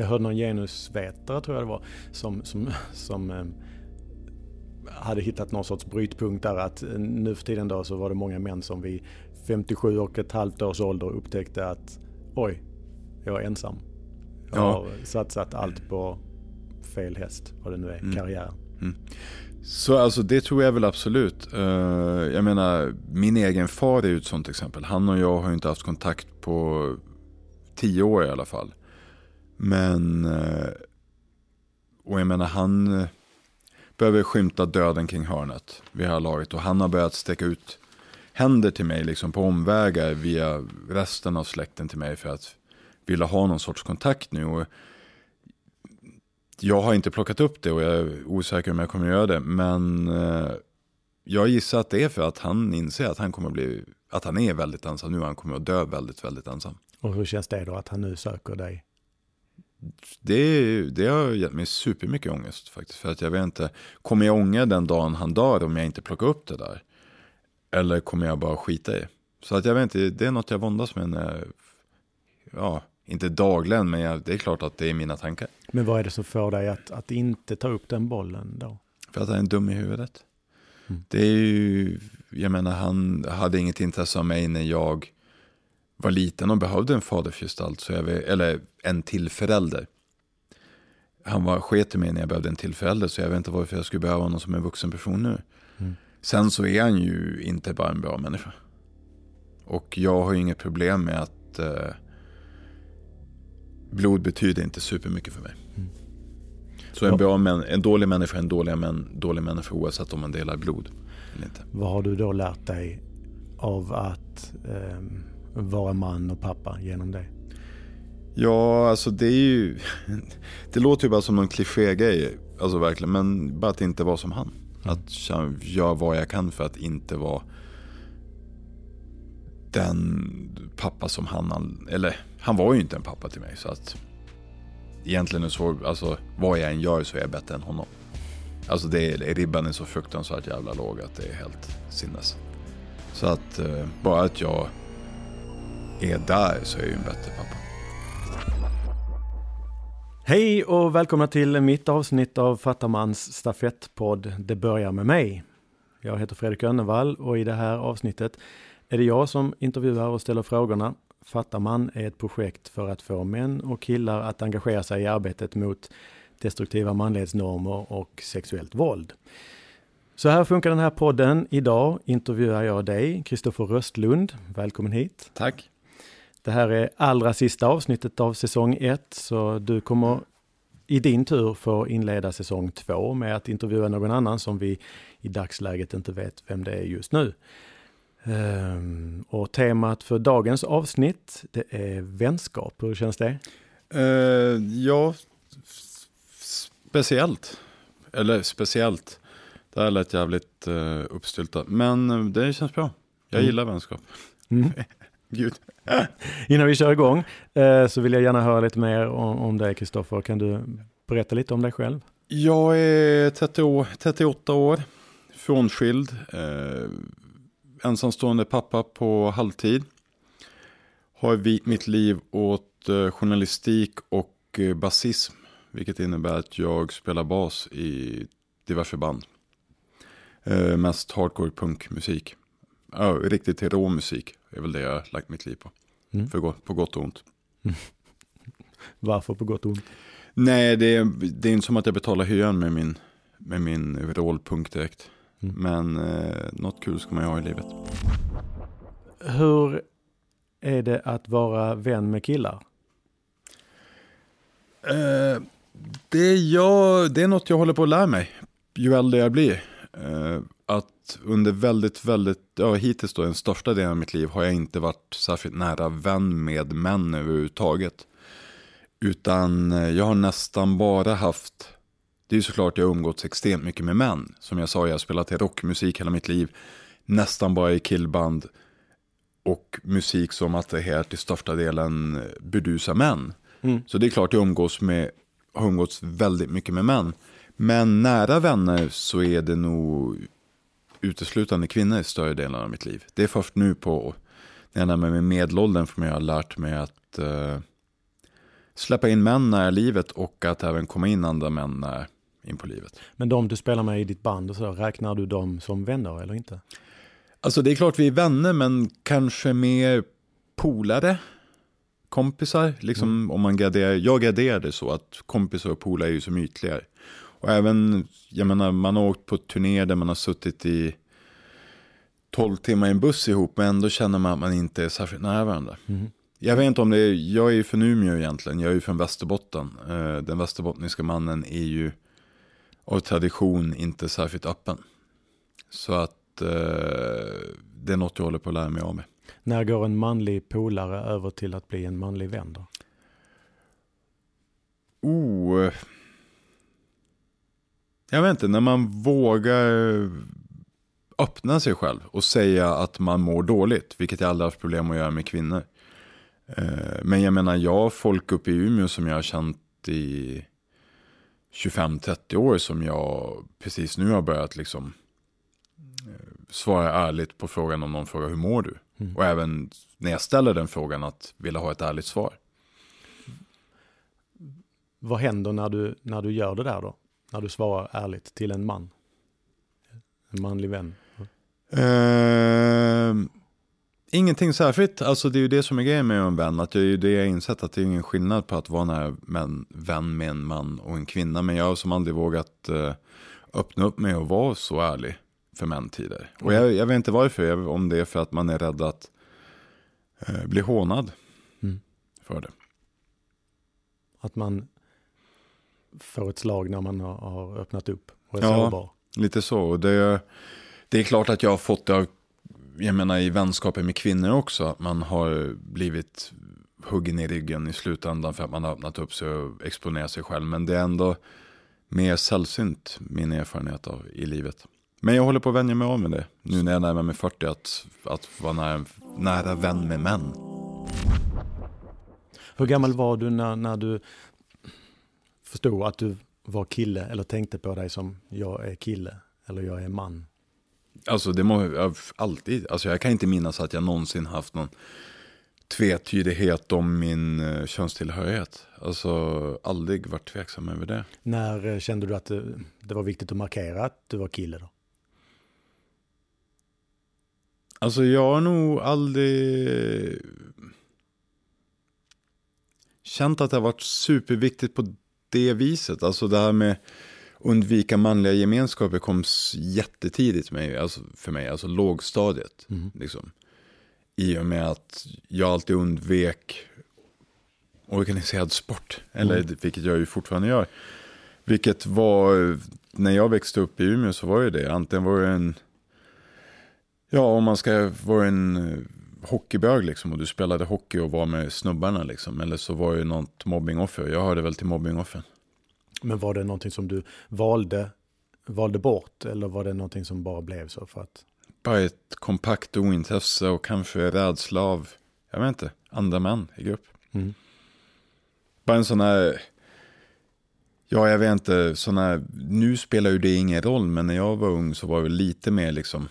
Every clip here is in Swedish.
Jag hörde någon genusvetare tror jag det var som, som, som eh, hade hittat någon sorts brytpunkt där att eh, nu för tiden då så var det många män som vid 57 och ett halvt års ålder upptäckte att oj, jag är ensam. Jag Ja. har satsat allt på fel häst, vad det nu är, Mm. karriär. Så alltså det tror jag väl absolut. Eh, jag menar, min egen far är ju ett sånt exempel. Han och jag har ju inte haft kontakt på tio år i alla fall. Men, eh, och jag menar han eh, behöver skymta döden kring hörnet vid det här laget. Och han har börjat sträcka ut händer till mig liksom på omvägar via resten av släkten till mig för att vilja ha någon sorts kontakt nu. Och jag har inte plockat upp det och jag är osäker om jag kommer göra det. Men eh, jag gissar att det är för att han inser att han kommer bli, att han är väldigt ensam nu. Han kommer att dö väldigt, väldigt ensam. Och hur känns det då att han nu söker dig? Det, det har gett mig supermycket ångest faktiskt. För att jag vet inte, kommer jag ångra den dagen han dör om jag inte plockar upp det där? Eller kommer jag bara skita i? Så att jag vet inte, det är något jag våndas med när, ja, inte dagligen, men jag, det är klart att det är mina tankar. Men vad är det som får dig att, att inte ta upp den bollen då? För att han är dum i huvudet. Mm. Det är ju, jag menar han hade inget intresse av mig när jag var liten och behövde en fadersgestalt, så jag, eller en till förälder. Han var sket i mig när jag behövde en till förälder, så jag vet inte varför jag skulle behöva honom som en vuxen person nu. Mm. Sen så är han ju inte bara en bra människa. Och jag har ju inget problem med att eh, blod betyder inte supermycket för mig. Mm. Så en, bra män, en dålig människa är en dålig, män, dålig människa oavsett om man delar blod eller inte. Vad har du då lärt dig av att ehm, vara man och pappa genom det? Ja, alltså det är ju... Det låter ju bara som någon klichégrej, alltså verkligen. Men bara att inte vara som han. Att jag gör vad jag kan för att inte vara den pappa som han... Eller, han var ju inte en pappa till mig. Så att egentligen så, alltså vad jag än gör så är jag bättre än honom. Alltså det är, ribban är så fruktansvärt jävla låg att det är helt sinnes. Så att eh, bara att jag är där så är jag ju en bättre pappa. Hej och välkomna till mitt avsnitt av Fattarmans stafettpodd Det börjar med mig. Jag heter Fredrik Önnevall och i det här avsnittet är det jag som intervjuar och ställer frågorna. Fattarman är ett projekt för att få män och killar att engagera sig i arbetet mot destruktiva manlighetsnormer och sexuellt våld. Så här funkar den här podden. Idag intervjuar jag dig, Kristoffer Röstlund. Välkommen hit. Tack. Det här är allra sista avsnittet av säsong 1, så du kommer i din tur få inleda säsong 2 med att intervjua någon annan som vi i dagsläget inte vet vem det är just nu. Ehm, och temat för dagens avsnitt, det är vänskap. Hur känns det? Eh, ja, speciellt. Eller speciellt. Det här lät jävligt uh, uppstyltat. Men eh, det känns bra. Jag Mm. gillar vänskap. Mm. Gud. Innan vi kör igång eh, så vill jag gärna höra lite mer om, om dig, Kristoffer. Kan du berätta lite om dig själv? Jag är 30 år, 38 år. Frånskild. Eh, ensamstående pappa på halvtid. Har vikt mitt liv åt eh, journalistik och basism. Vilket innebär att jag spelar bas i diverse band. Eh, mest hardcore punkmusik. Ja, riktigt rå musik är väl det jag har lagt mitt liv på. Mm. För gott, på gott och ont. Varför på gott och ont? Nej, det är, det är inte som att jag betalar hyran med min, med min rollpunk direkt. Mm. Men eh, något kul ska man ju ha i livet. Hur är det att vara vän med killar? Eh, det, är jag, det är något jag håller på att lära mig. Ju äldre jag blir. Eh, att under väldigt, väldigt, ja hittills då den största delen av mitt liv har jag inte varit särskilt nära vän med män överhuvudtaget. Utan eh, jag har nästan bara haft, det är ju såklart jag har umgåtts extremt mycket med män. Som jag sa, jag har spelat i rockmusik hela mitt liv. Nästan bara i killband. Och musik som attraherar till största delen burdusa män. Mm. Så det är klart jag umgås med, har umgåtts väldigt mycket med män. Men nära vänner så är det nog uteslutande kvinnor i större delen av mitt liv. Det är först nu på, när jag närmar mig medelåldern som jag har lärt mig att eh, släppa in män nära livet och att även komma in andra män nära in på livet. Men de du spelar med i ditt band och så, räknar du dem som vänner eller inte? Alltså det är klart vi är vänner men kanske mer polare, kompisar. Liksom mm. om man graderar, jag graderar det så att kompisar och polare är ju som ytligare. Och även, jag menar man har åkt på turné där man har suttit i 12 timmar i en buss ihop men ändå känner man att man inte är särskilt nära varandra. Mm. Jag vet inte om det är, jag är ju från Umeå egentligen, jag är ju från Västerbotten. Eh, den västerbottniska mannen är ju av tradition inte särskilt öppen. Så att eh, det är något jag håller på att lära mig av mig. När går en manlig polare över till att bli en manlig vän då? Oh. Jag vet inte, när man vågar öppna sig själv och säga att man mår dåligt, vilket jag aldrig haft problem att göra med kvinnor. Eh, men jag menar, jag har folk uppe i Umeå som jag har känt i 25-30 år som jag precis nu har börjat liksom eh, svara ärligt på frågan om någon frågar hur mår du? Mm. Och även när jag ställer den frågan att vilja ha ett ärligt svar. Vad händer när du, när du gör det där då? När du svarar ärligt till en man? En manlig vän? Uh, ingenting särskilt. Alltså det är ju det som är grejen med en vän. Att det är ju det jag insett. Att det är ingen skillnad på att vara en vän med en man och en kvinna. Men jag har som aldrig vågat uh, öppna upp mig och vara så ärlig för män tidigare. Och jag, jag vet inte varför. Jag, om det är för att man är rädd att uh, bli hånad mm. för det. Att man får ett slag när man har, har öppnat upp och är ja, sårbar. lite så. Det, det är klart att jag har fått det av, jag menar i vänskapen med kvinnor också, att man har blivit huggen i ryggen i slutändan för att man har öppnat upp sig och exponerat sig själv. Men det är ändå mer sällsynt, min erfarenhet av i livet. Men jag håller på att vänja mig av med det, nu när jag närmar mig 40, att, att vara nära, nära vän med män. Hur gammal var du när, när du förstod att du var kille eller tänkte på dig som jag är kille eller jag är man? Alltså det må alltid, alltså jag kan inte minnas att jag någonsin haft någon tvetydighet om min uh, könstillhörighet. Alltså aldrig varit tveksam över det. När uh, kände du att det, det, var viktigt att markera att du var kille då? Alltså jag har nog aldrig känt att det har varit superviktigt på det viset. Alltså det här med undvika manliga gemenskaper kom jättetidigt för mig, alltså, för mig, alltså lågstadiet. Mm. Liksom. I och med att jag alltid undvek organiserad sport, eller mm. vilket jag ju fortfarande gör. Vilket var, när jag växte upp i Umeå så var ju det, antingen var det en, ja om man ska vara en hockeybög liksom och du spelade hockey och var med snubbarna liksom. Eller så var det något mobbingoffer, jag hörde väl till mobbingoffren. Men var det någonting som du valde, valde bort eller var det någonting som bara blev så för att? Bara ett kompakt ointresse och kanske rädsla av, jag vet inte, andra män i grupp. Mm. Bara en sån här, ja jag vet inte, sån här, nu spelar ju det ingen roll, men när jag var ung så var det lite mer liksom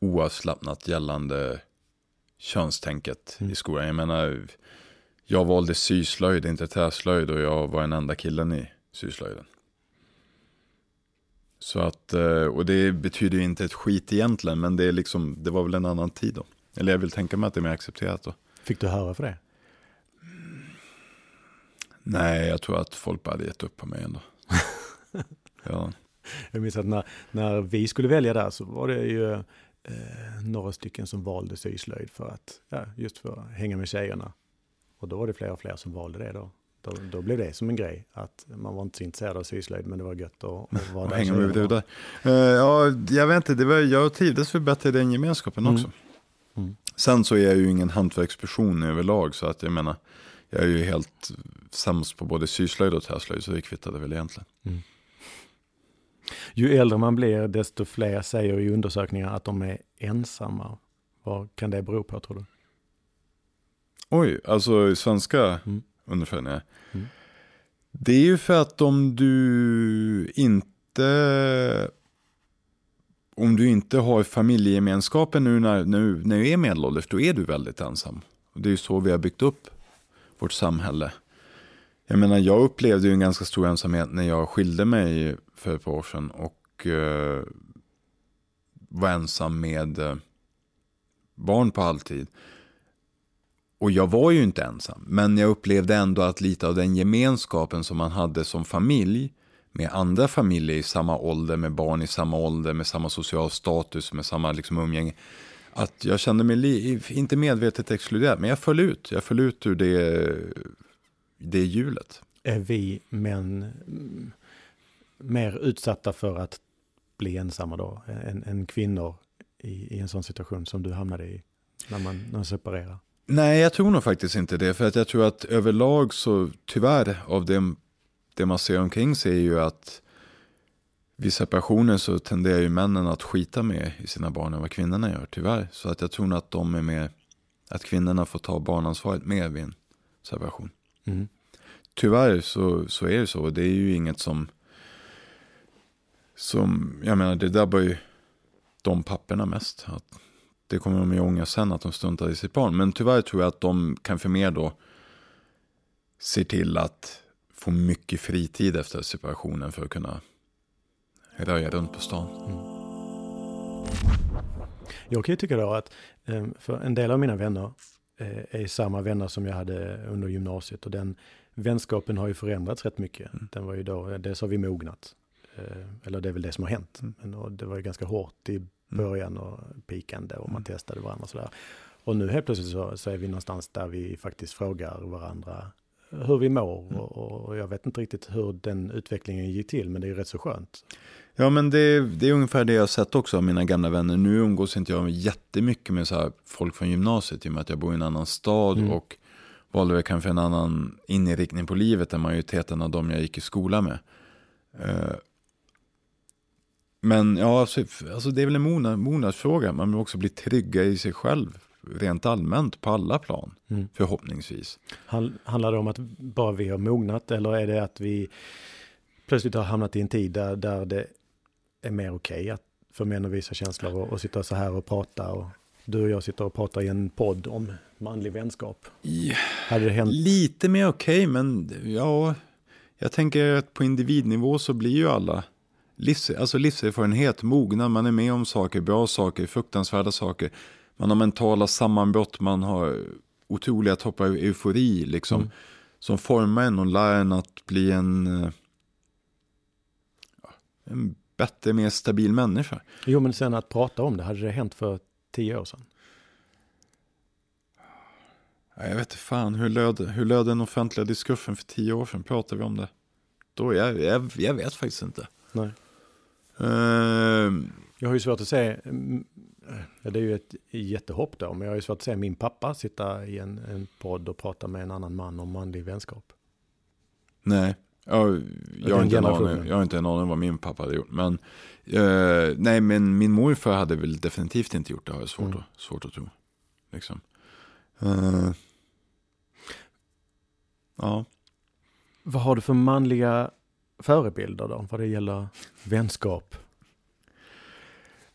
oavslappnat gällande könstänket mm. i skolan. Jag menar, jag valde syslöjd, inte träslöjd och jag var den enda killen i syslöjden. Så att, eh, och det betyder ju inte ett skit egentligen, men det, är liksom, det var väl en annan tid då. Eller jag vill tänka mig att det är mer accepterat då. Fick du höra för det? Nej, jag tror att folk bara hade gett upp på mig ändå. ja. Jag minns att när, när vi skulle välja där så var det ju eh, några stycken som valde syslöjd för att, ja, just för att hänga med tjejerna. Och då var det fler och fler som valde det då. Då, då blev det som en grej, att man var inte så intresserad av syslöjd, men det var gött att, att vara där. Hänga med det där. Uh, ja, jag vet inte, det var, jag trivdes för bättre i den gemenskapen mm. också. Mm. Sen så är jag ju ingen hantverksperson överlag, så att jag menar, jag är ju helt sämst på både syslöjd och träslöjd, så det kvittade väl egentligen. Mm. Ju äldre man blir, desto fler säger i undersökningar att de är ensamma. Vad kan det bero på, tror du? Oj, alltså svenska mm. undersökningar. Mm. Det är ju för att om du inte om du inte har familjegemenskapen nu när, nu, när du är medelålders, då är du väldigt ensam. Och det är ju så vi har byggt upp vårt samhälle. Jag menar, jag upplevde ju en ganska stor ensamhet när jag skilde mig för ett par år sedan. Och eh, var ensam med eh, barn på halvtid. Och jag var ju inte ensam. Men jag upplevde ändå att lite av den gemenskapen som man hade som familj. Med andra familjer i samma ålder, med barn i samma ålder, med samma social status, med samma liksom umgänge. Att jag kände mig, inte medvetet exkluderad, men jag föll ut. Jag föll ut ur det, det hjulet. Är vi män mm, mer utsatta för att bli ensamma då än, än kvinnor i, i en sån situation som du hamnade i när man, när man separerar? Nej, jag tror nog faktiskt inte det. För att jag tror att överlag så tyvärr av det, det man ser omkring sig är ju att vid separationer så tenderar ju männen att skita mer i sina barn än vad kvinnorna gör, tyvärr. Så att jag tror nog att de är mer, att kvinnorna får ta barnansvaret mer vid en separation. Mm. Tyvärr så, så är det så. Det är ju inget som, som, jag menar det drabbar ju de papperna mest. Att det kommer de ju ångra sen att de struntar i sitt barn. Men tyvärr tror jag att de kanske mer då ser till att få mycket fritid efter separationen för att kunna röja runt på stan. Jag kan ju tycka då att eh, för en del av mina vänner är samma vänner som jag hade under gymnasiet och den vänskapen har ju förändrats rätt mycket. Mm. Den var ju då, dels har vi mognat, eh, eller det är väl det som har hänt, Mm. men det var ju ganska hårt i början och pikande och man testade varandra och sådär. Och nu helt plötsligt så, så är vi någonstans där vi faktiskt frågar varandra hur vi mår och, och jag vet inte riktigt hur den utvecklingen gick till, men det är rätt så skönt. Ja men det, det är ungefär det jag sett också av mina gamla vänner. Nu umgås inte jag jättemycket med så här folk från gymnasiet i och med att jag bor i en annan stad Mm. och valde väl kanske en annan inriktning på livet än majoriteten av dem jag gick i skola med. Eh, Men ja, alltså, alltså det är väl en mogna- mognadsfråga. Man vill också bli trygga i sig själv rent allmänt på alla plan, Mm. förhoppningsvis. Han- Handlar det om att bara vi har mognat eller är det att vi plötsligt har hamnat i en tid där, där det är mer okej att för män att visa känslor och, och sitta så här och prata och du och jag sitter och pratar i en podd om manlig vänskap. Ja. Hade det hänt? Lite mer okej, men ja, jag tänker att på individnivå så blir ju alla livs, alltså livserfarenhet, mognad, man är med om saker, bra saker, fruktansvärda saker. Man har mentala sammanbrott, man har otroliga toppar av eufori liksom. Mm. Som formar en och lär en att bli en, eh, en bättre, mer stabil människa. Jo, men sen att prata om det, hade det hänt för tio år sedan? Ja, Jag vet inte fan, hur löd, hur löd den offentliga diskursen för tio år sedan? Pratade vi om det? Då, jag, jag, jag vet faktiskt inte. Nej. Ehm, Jag har ju svårt att se, ja, det är ju ett jättehopp då, men jag har ju svårt att se min pappa sitta i en, en podd och prata med en annan man om manlig vänskap. nej, ja, jag, har inte en aning, jag har inte en aning vad min pappa hade gjort. Men, eh, nej, men min morfar hade väl definitivt inte gjort det, har jag svårt, Mm. att, svårt att tro. Liksom. Eh, ja, Vad har du för manliga förebilder då, vad det gäller vänskap?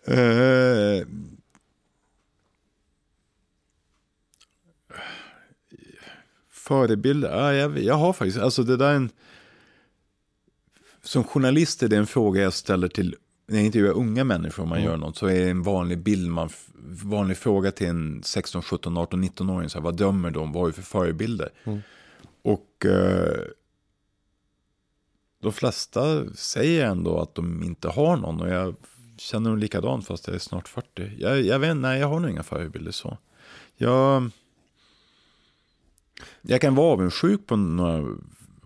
Eh, förebilder? Ja, jag, jag har faktiskt, alltså det där är en... Som journalist är det en fråga jag ställer till, när jag intervjuar unga människor om man Mm. gör något, så är det en vanlig bild, man, vanlig fråga till en 16, 17, 18, 19-åring, så här, vad dömer de, vad har du för förebilder? Mm. Och eh, de flesta säger ändå att de inte har någon och jag känner nog likadant fast jag är snart 40. Jag, jag vet nej jag har nog inga förebilder så. Jag, jag kan vara avundsjuk på några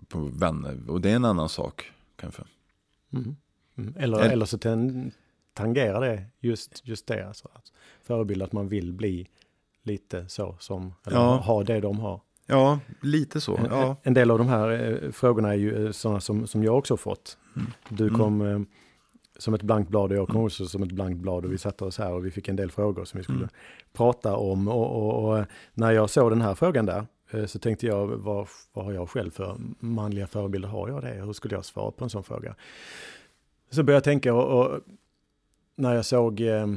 på vänner och det är en annan sak kanske. Mm. Mm. Eller, Eller- eller så ten, tangerar det just, just det, alltså, att förebild att man vill bli lite så som, eller Ja. ha det de har. Ja, lite så. En, Ja. en del av de här eh, frågorna är ju eh, sådana som, som jag också fått. Mm. Du Mm. kom eh, som ett blankt blad och jag kom också som ett blankt blad och vi satte oss här och vi fick en del frågor som vi skulle Mm. prata om. Och, och, och när jag såg den här frågan där eh, så tänkte jag, vad, vad har jag själv för manliga förebilder? Har jag det? Hur skulle jag svara på en sån fråga? Så började jag tänka och, och när jag såg, eh,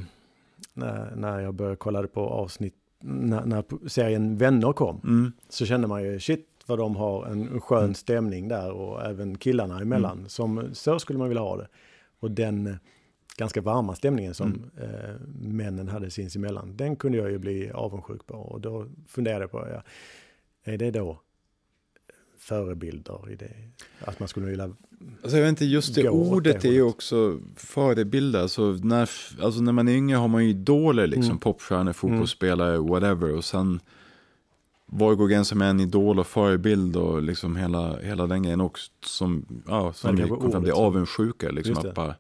när, när jag började kolla på avsnitt, när, när serien Vänner kom, Mm. så kände man ju shit vad de har en skön Mm. stämning där och även killarna emellan. Mm. Som, så skulle man vilja ha det. Och den eh, ganska varma stämningen som Mm. eh, männen hade sinsemellan, den kunde jag ju bli avundsjuk på. Och då funderade jag på, ja, är det då förebilder i det? Att man skulle vilja... Alltså jag vet inte, just det ordet det är ju också förebilder. Alltså när, alltså när man är yngre har man ju idoler, liksom Mm. popstjärnor, fotbollsspelare, whatever. Och sen, går gränsen med en idol och förebild och liksom hela, hela den grejen också. Som, ja, som vi kom fram till, som- avundsjuka, liksom att bara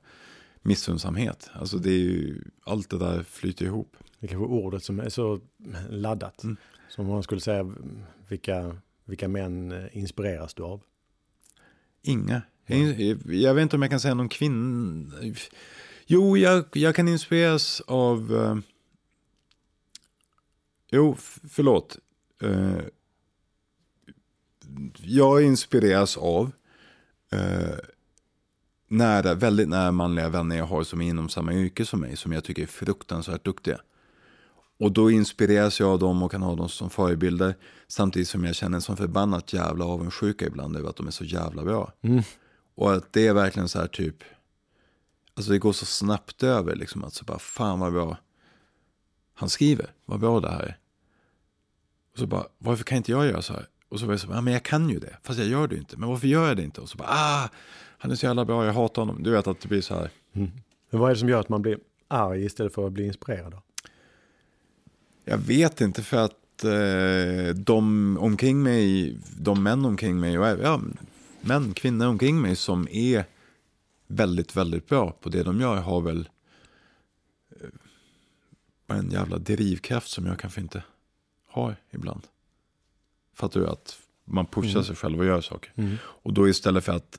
missundsamhet. Alltså det är ju, allt det där flyter ihop. Det kanske är ordet som är så laddat. Mm. Som man skulle säga, vilka, vilka män inspireras du av? Inga. Jag, jag vet inte om jag kan säga någon kvinna. Jo, jag, jag kan inspireras av... eh, jo, förlåt. Eh, jag inspireras av eh, nära, väldigt nära manliga vänner jag har som är inom samma yrke som mig. Som jag tycker är fruktansvärt duktiga. Och då inspireras jag av dem och kan ha dem som förebilder. Samtidigt som jag känner en sån förbannat jävla avundsjuka ibland över att de är så jävla bra. Mm. Och att det är verkligen så här typ, alltså det går så snabbt över liksom att så bara fan vad bra han skriver, vad bra det här är. Och så bara, varför kan inte jag göra så här? Och så var jag så, ja men jag kan ju det, fast jag gör det inte. Men varför gör jag det inte? Och så bara, ah, han är så jävla bra, jag hatar honom. Du vet att det blir så här, Men vad är det som gör att man blir arg istället för att bli inspirerad? Då? Jag vet inte för att eh, de omkring mig, de män omkring mig och ja, män, kvinnor omkring mig som är väldigt, väldigt bra på det de gör har väl eh, bara en jävla drivkraft som jag kanske inte har ibland. Fattar du att man pushar Mm. sig själv och gör saker. Mm. Och då istället för att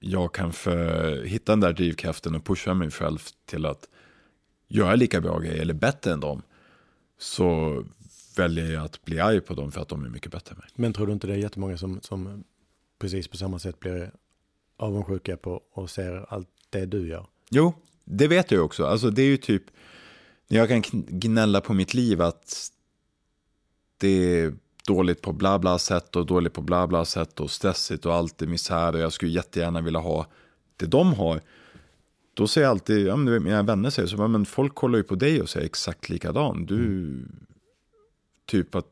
jag kan för, hitta den där drivkraften och pusha mig själv till att göra lika bra grejer eller bättre än dem. Så väljer jag att bli arg på dem för att de är mycket bättre än mig. Men tror du inte det är jättemånga som, som precis på samma sätt blir avundsjuka på och ser allt det du gör? Jo, det vet jag också. Alltså det är ju typ, när jag kan gnälla på mitt liv att det är dåligt på bla bla sätt och dåligt på bla bla sätt och stressigt och allt är misär och jag skulle jättegärna vilja ha det de har. Då säger jag alltid, ja men mina vänner säger så, men folk kollar ju på dig och säger exakt likadan. Du, mm. typ att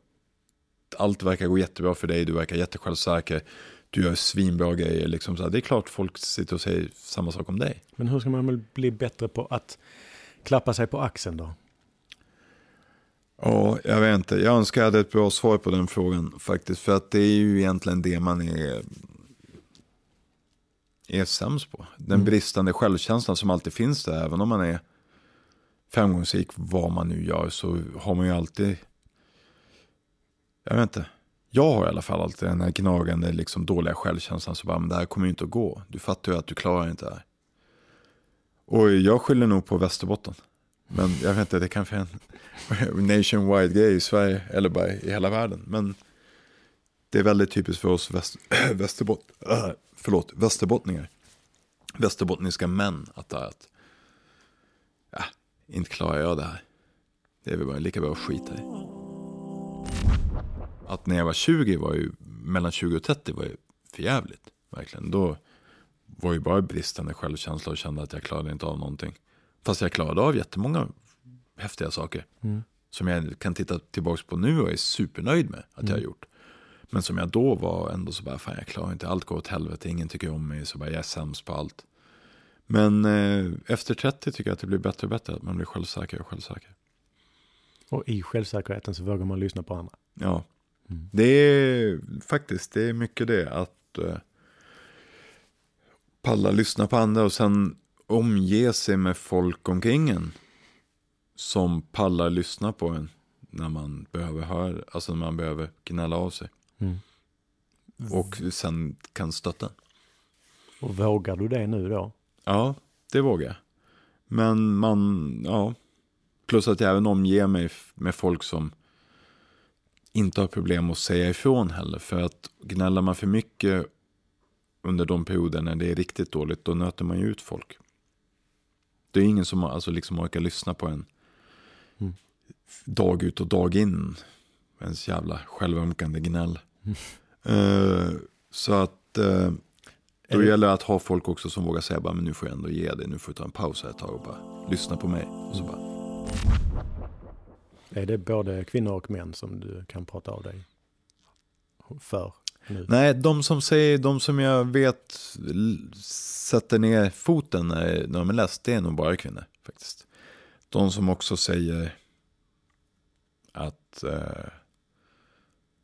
allt verkar gå jättebra för dig, du verkar jättesjälvsäker, du gör svinbra grejer. Liksom så här. Det är klart folk sitter och säger samma sak om dig. Men hur ska man bli bättre på att klappa sig på axeln då? Ja, jag vet inte. Jag önskar jag hade ett bra svar på den frågan faktiskt. För att det är ju egentligen det man är, är sämst på. Den Mm. bristande självkänslan som alltid finns där. Även om man är framgångsrik, vad man nu gör, så har man ju alltid... Jag vet inte. Jag har i alla fall alltid den här gnagande, liksom dåliga självkänslan. Så bara, men det här kommer ju inte att gå. Du fattar ju att du klarar inte det här. Och jag skyller nog på Västerbotten. Men jag vet inte, det kanske är en nationwide grej i Sverige eller bara i hela världen. Men det är väldigt typiskt för oss väst, västerbott, äh, förlåt, västerbottningar. Västerbottniska män att det är att ja, inte klarar jag det här. Det är väl bara lika bra att skita i. Att när jag var 20 var ju, mellan 20 och 30 var ju förjävligt. Verkligen. Då var ju bara bristande självkänsla och kände att jag klarade inte av någonting. Fast jag klarade av jättemånga häftiga saker. Mm. Som jag kan titta tillbaka på nu och är supernöjd med att jag har Mm. gjort. Men som jag då var ändå så bara, fan jag klarar inte, allt går åt helvete, ingen tycker om mig, så bara jag är sämst på allt. Men eh, efter 30 tycker jag att det blir bättre och bättre, att man blir självsäker och självsäker. Och i självsäkerheten så vågar man lyssna på andra. Ja, Mm. det är faktiskt, det är mycket det att eh, palla lyssna på andra och sen omge sig med folk omkring en. Som pallar lyssna på en när man behöver höra, alltså när man behöver gnälla av sig. Mm. Och sen kan stötta. Och vågar du det nu då? Ja, det vågar jag. Men man, ja. Plus att jag även omger mig med folk som inte har problem att säga ifrån heller. För att gnäller man för mycket under de perioder när det är riktigt dåligt, då nöter man ju ut folk. Det är ingen som alltså liksom orkar lyssna på en Mm. dag ut och dag in. Ens jävla självömkande gnäll. Eh, så att Är då det- gäller det att ha folk också som vågar säga bara, men nu får jag ändå ge dig, nu får du ta en paus här ett tag och bara lyssna på mig. Och så bara, Är det både kvinnor och män som du kan prata av dig för nu? Nej, de som säger, de som jag vet sätter ner foten när, när de är less, det är nog bara kvinnor faktiskt. De som också säger att, eh,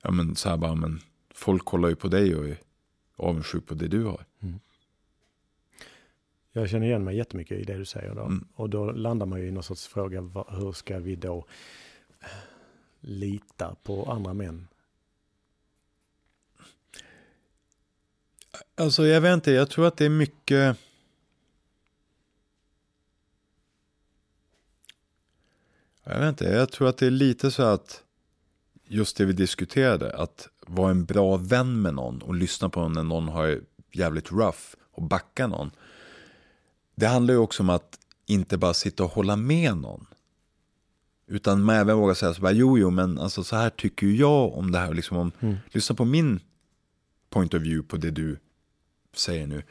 ja men så här bara, men folk kollar ju på dig och är avundsjuk på det du har. Jag känner igen mig jättemycket i det du säger då. Mm. Och då landar man ju i någon sorts fråga, hur ska vi då lita på andra män? Alltså jag vet inte, jag tror att det är mycket... Jag vet inte, jag tror att det är lite så att just det vi diskuterade, att vara en bra vän med någon och lyssna på någon när någon har jävligt rough och backa någon. Det handlar ju också om att inte bara sitta och hålla med någon. Utan man även våga säga så bara, jo, jo, men alltså så här tycker jag om det här. Liksom om, Mm. Lyssna på min point of view på det du säger nu.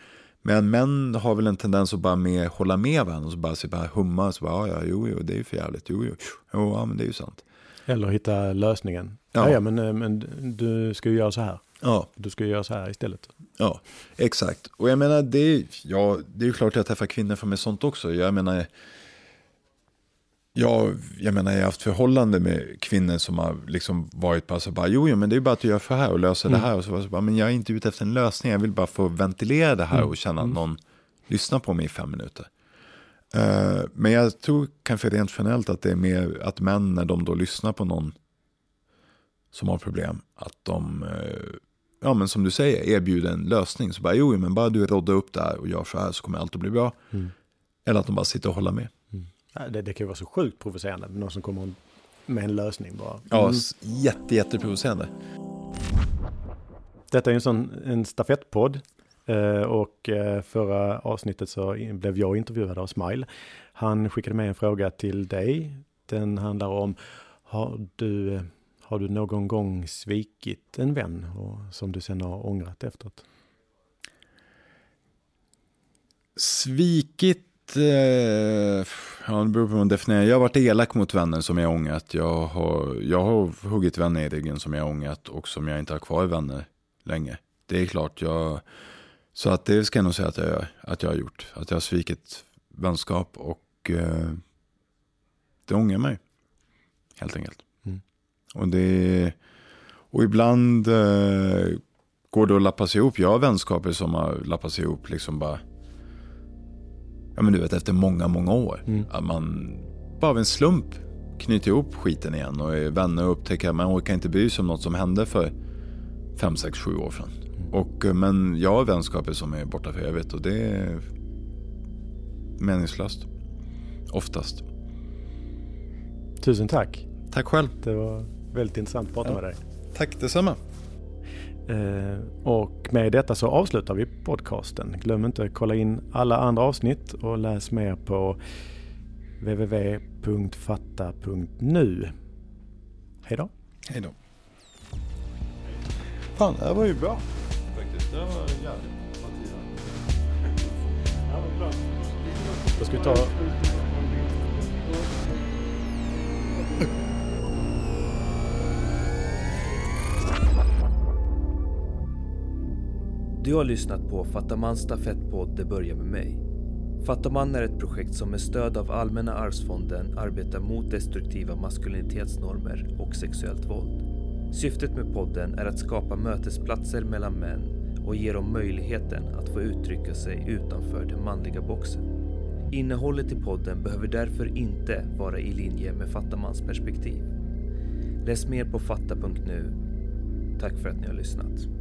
Men män har väl en tendens att bara med, hålla med varandra och så bara, så bara humma. Så bara, ja, jo, jo, det är ju för jävligt. Jo, jo, jo, ja, men det är ju sant. Eller hitta lösningen. Ja. Ja, men, eh, men du ska ju göra så här. Ja, Du ska ju göra så här istället. ja, exakt. Och jag menar, det är, ja, det är ju klart att jag träffar kvinnor för med sånt också. Jag menar, jag, jag menar, jag har haft förhållande med kvinnor som har liksom varit bara så bara, jo, jo, men det är bara att du gör så här och löser Mm. det här. Och så, det så bara, men jag är inte ute efter en lösning, jag vill bara få ventilera det här Mm. och känna att Mm. någon lyssnar på mig i fem minuter. Eh, men jag tror kanske rent generellt att det är mer att män när de då lyssnar på någon som har problem, att de, eh, ja men som du säger, erbjuder en lösning. Så bara, jo, jo, men bara du roddar upp det här och gör så här så kommer allt att bli bra. Mm. Eller att de bara sitter och håller med. Ja, Det, det kan ju vara så sjukt provocerande med någon som kommer med en lösning bara. Ja, Mm. s- jätte, jätteprovocerande. Detta är en sån en stafettpodd eh, och eh, förra avsnittet så blev jag intervjuad av Smile. Han skickade med en fråga till dig. Den handlar om har du, har du någon gång svikit en vän och, som du sen har ångrat efteråt? Svikit, eh, ja det beror på hur man definierar. Jag har varit elak mot vänner som jag ångrat. Jag har, jag har huggit vänner i ryggen som jag ångrat och som jag inte har kvar i vänner länge. Det är klart, jag, så att det ska jag nog säga att jag, gör, att jag har gjort. Att jag har svikit vänskap och eh, det ångrar mig. Helt enkelt. Mm. Och, det, och ibland eh, går det att lappa sig ihop. Jag har vänskaper som har lappats ihop liksom bara ja men du vet efter många, många år. Mm. Att man bara av en slump knyter ihop skiten igen och är vänner och upptäcker att man orkar inte bry sig om något som hände för 5, 6, 7 år sedan. Och, eh, men jag har vänskaper som är borta för evigt och det är meningslöst. Oftast. Tusen tack. Tack själv. Det var väldigt intressant att prata Ja. med dig. Tack detsamma. Eh, och med detta så avslutar vi podcasten. Glöm inte att kolla in alla andra avsnitt och läs mer på www.fatta.nu. Hej då! Hej då. Fan, det här var ju bra. Faktiskt, det var jävligt. Då ska vi ta... Du har lyssnat på Fattamans stafettpodd Det börjar med mig. Fattaman är ett projekt som med stöd av Allmänna arvsfonden arbetar mot destruktiva maskulinitetsnormer och sexuellt våld. Syftet med podden är att skapa mötesplatser mellan män och ge dem möjligheten att få uttrycka sig utanför den manliga boxen. Innehållet i podden behöver därför inte vara i linje med Fattamans perspektiv. Läs mer på fatta.nu. Tack för att ni har lyssnat.